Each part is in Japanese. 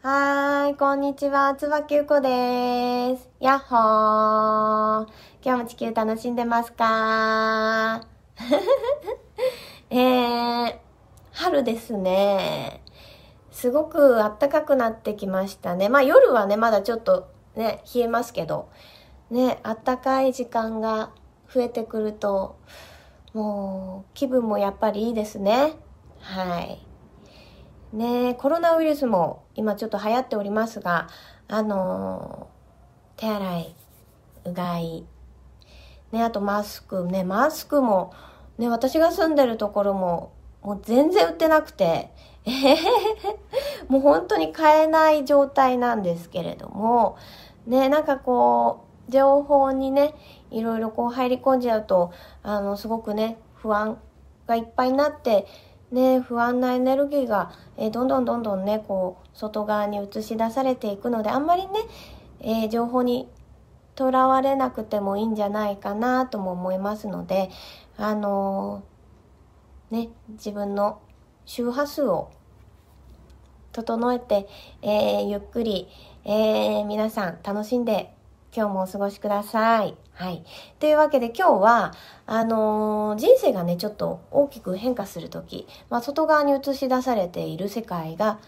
はーい、こんにちは、つばきゅうこです。やっほー。今日も地球楽しんでますか？えー、春ですね。すごく暖かくなってきましたね。まあ夜はね、まだちょっとね、冷えますけど、ね、暖かい時間が増えてくると、もう気分もやっぱりいいですね。はい。ねコロナウイルスも今ちょっと流行っておりますが、あのー手洗い、うがい、ね、あとマスク、ね、マスクも、ね、私が住んでるところも、もう全然売ってなくて、え もう本当に買えない状態なんですけれども、ね、なんかこう、情報にね、いろいろこう入り込んじゃうと、あの、すごくね、不安がいっぱいになって、ね、不安なエネルギーが、えどんどんどんどんね、こう、外側に映し出されていくので、あんまりね、えー情報にとらわれなくてもいいんじゃないかなとも思いますので、あのーね、自分の周波数を整えて、えーゆっくり、え皆さん楽しんで今日もお過ごしください。はい。というわけで今日は、あのー人生がね、ちょっと大きく変化するとき、まあ、外側に映し出されている世界が、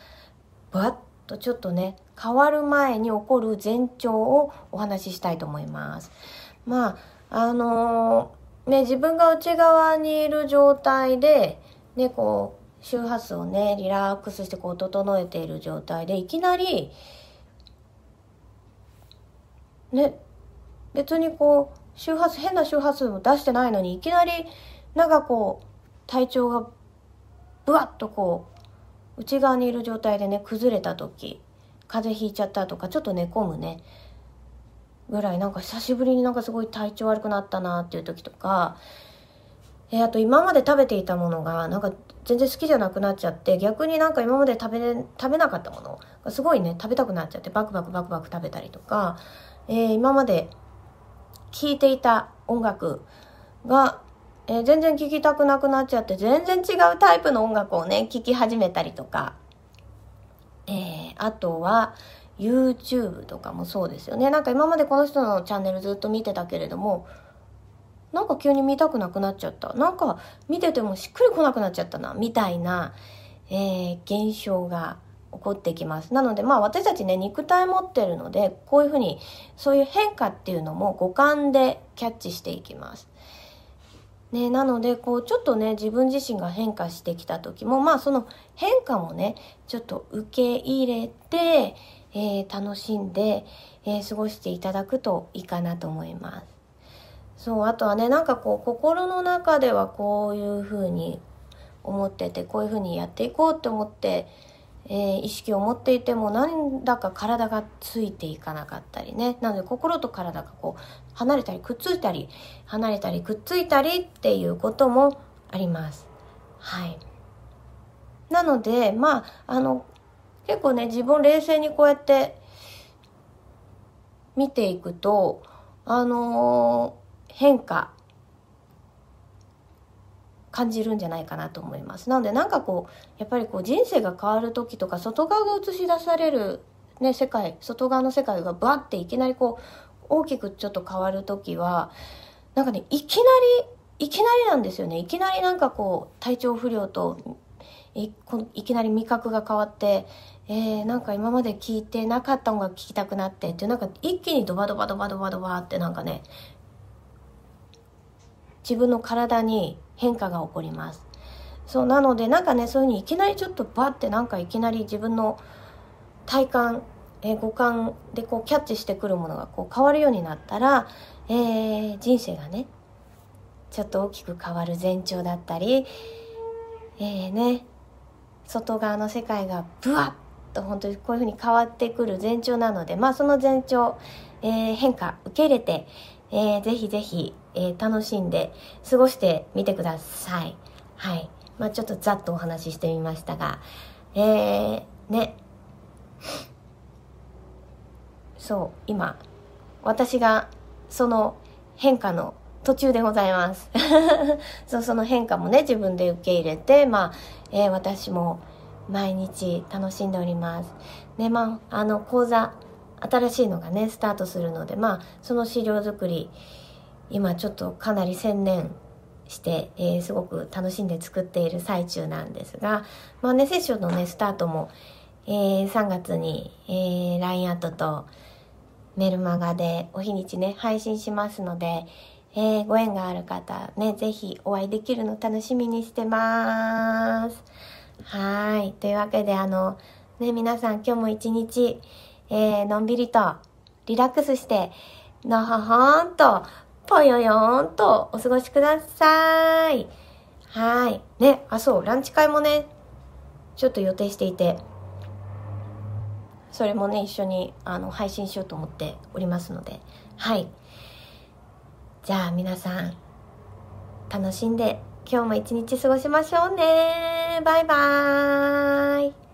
バッとちょっとね、変わる前に起こる前兆をお話ししたいと思います。まあ、あのーね、自分が内側にいる状態で、ね、こう、周波数をね、リラックスしてこう整えている状態で、いきなり、ね、別にこう、周波数、変な周波数を出してないのに、いきなり、なんかこう、体調が、ぶわっとこう、内側にいる状態でね、崩れた時、風邪ひいちゃったとか、ちょっと寝込むね、ぐらい、なんか久しぶりになんかすごい体調悪くなったなっていう時とか、えあと今まで食べていたものが、なんか全然好きじゃなくなっちゃって、逆になんか今まで食べ、食べなかったものがすごいね、食べたくなっちゃって、バクバクバクバク食べたりとか、えー今まで聴いていた音楽が、えー全然聴きたくなくなっちゃって、全然違うタイプの音楽をね、聴き始めたりとか、えーあとは、YouTube とかもそうですよね。なんか今までこの人のチャンネルずっと見てたけれども、なんか急に見たくなくなっちゃった。なんか見ててもしっくりこなくなっちゃったな、みたいな、えー現象が起こってきます。なのでまあ私たちね、肉体持ってるので、こういうふうに、そういう変化っていうのも五感でキャッチしていきます。ね、なのでこうちょっとね自分自身が変化してきた時もまあその変化もねちょっと受け入れて、えー楽しんで、えー過ごしていただくといいかなと思います。そうあとはねなんかこう心の中ではこういうふうに思っててこういうふうにやっていこうって思って、えー意識を持っていてもなんだか体がついていかなかったりね。なので心と体がこう離れたりくっついたり離れたりくっついたりっていうこともあります。はい。なのでまああの結構ね自分冷静にこうやって見ていくとあのー変化感じるんじゃないかなと思います。なのでなんかこうやっぱりこう人生が変わる時とか外側が映し出される、ね、世界外側の世界がバッていきなりこう大きくちょっと変わる時はなんかねいきなりいきなりなんですよねいきなりなんかこう体調不良といいきなり味覚が変わって、えー、なんか今まで聞いてなかった音楽聴きたくなってっていうなんか一気にドバドバドバドバドバってなんかね自分の体に変化が起こります。そうなのでなんかねそういうふうにいきなりちょっとバッてなんかいきなり自分の体感、え五感でこうキャッチしてくるものがこう変わるようになったら、えー人生がねちょっと大きく変わる前兆だったり、えーね外側の世界がブワッと本当にこういうふうに変わってくる前兆なのでまあその前兆、えー変化受け入れて、えーぜひぜひ、えー楽しんで過ごしてみてください。はい。まあちょっとざっとお話ししてみましたが、えー、ね。そう、今、私がその変化の途中でございます。そう、その変化もね、自分で受け入れて、まあ、えー私も毎日楽しんでおります。で、まあ、あの、講座、新しいのがね、スタートするので、まあ、その資料作り、今ちょっとかなり専念して、えー、すごく楽しんで作っている最中なんですが、まあね、セッションのね、スタートも、えー、3月に、えー、LINE アットとメルマガでお日にちね、配信しますので、えー、ご縁がある方、ね、ぜひお会いできるの楽しみにしてます。はい。というわけで、あの、ね、皆さん今日も一日、えー、のんびりと、リラックスして、のほほんと、ぽよよーんとお過ごしください。はい。ね、あ、そう、ランチ会もね、ちょっと予定していて、それもね、一緒にあの配信しようと思っておりますので、はい。じゃあ皆さん、楽しんで今日も一日過ごしましょうね。バイバーイ。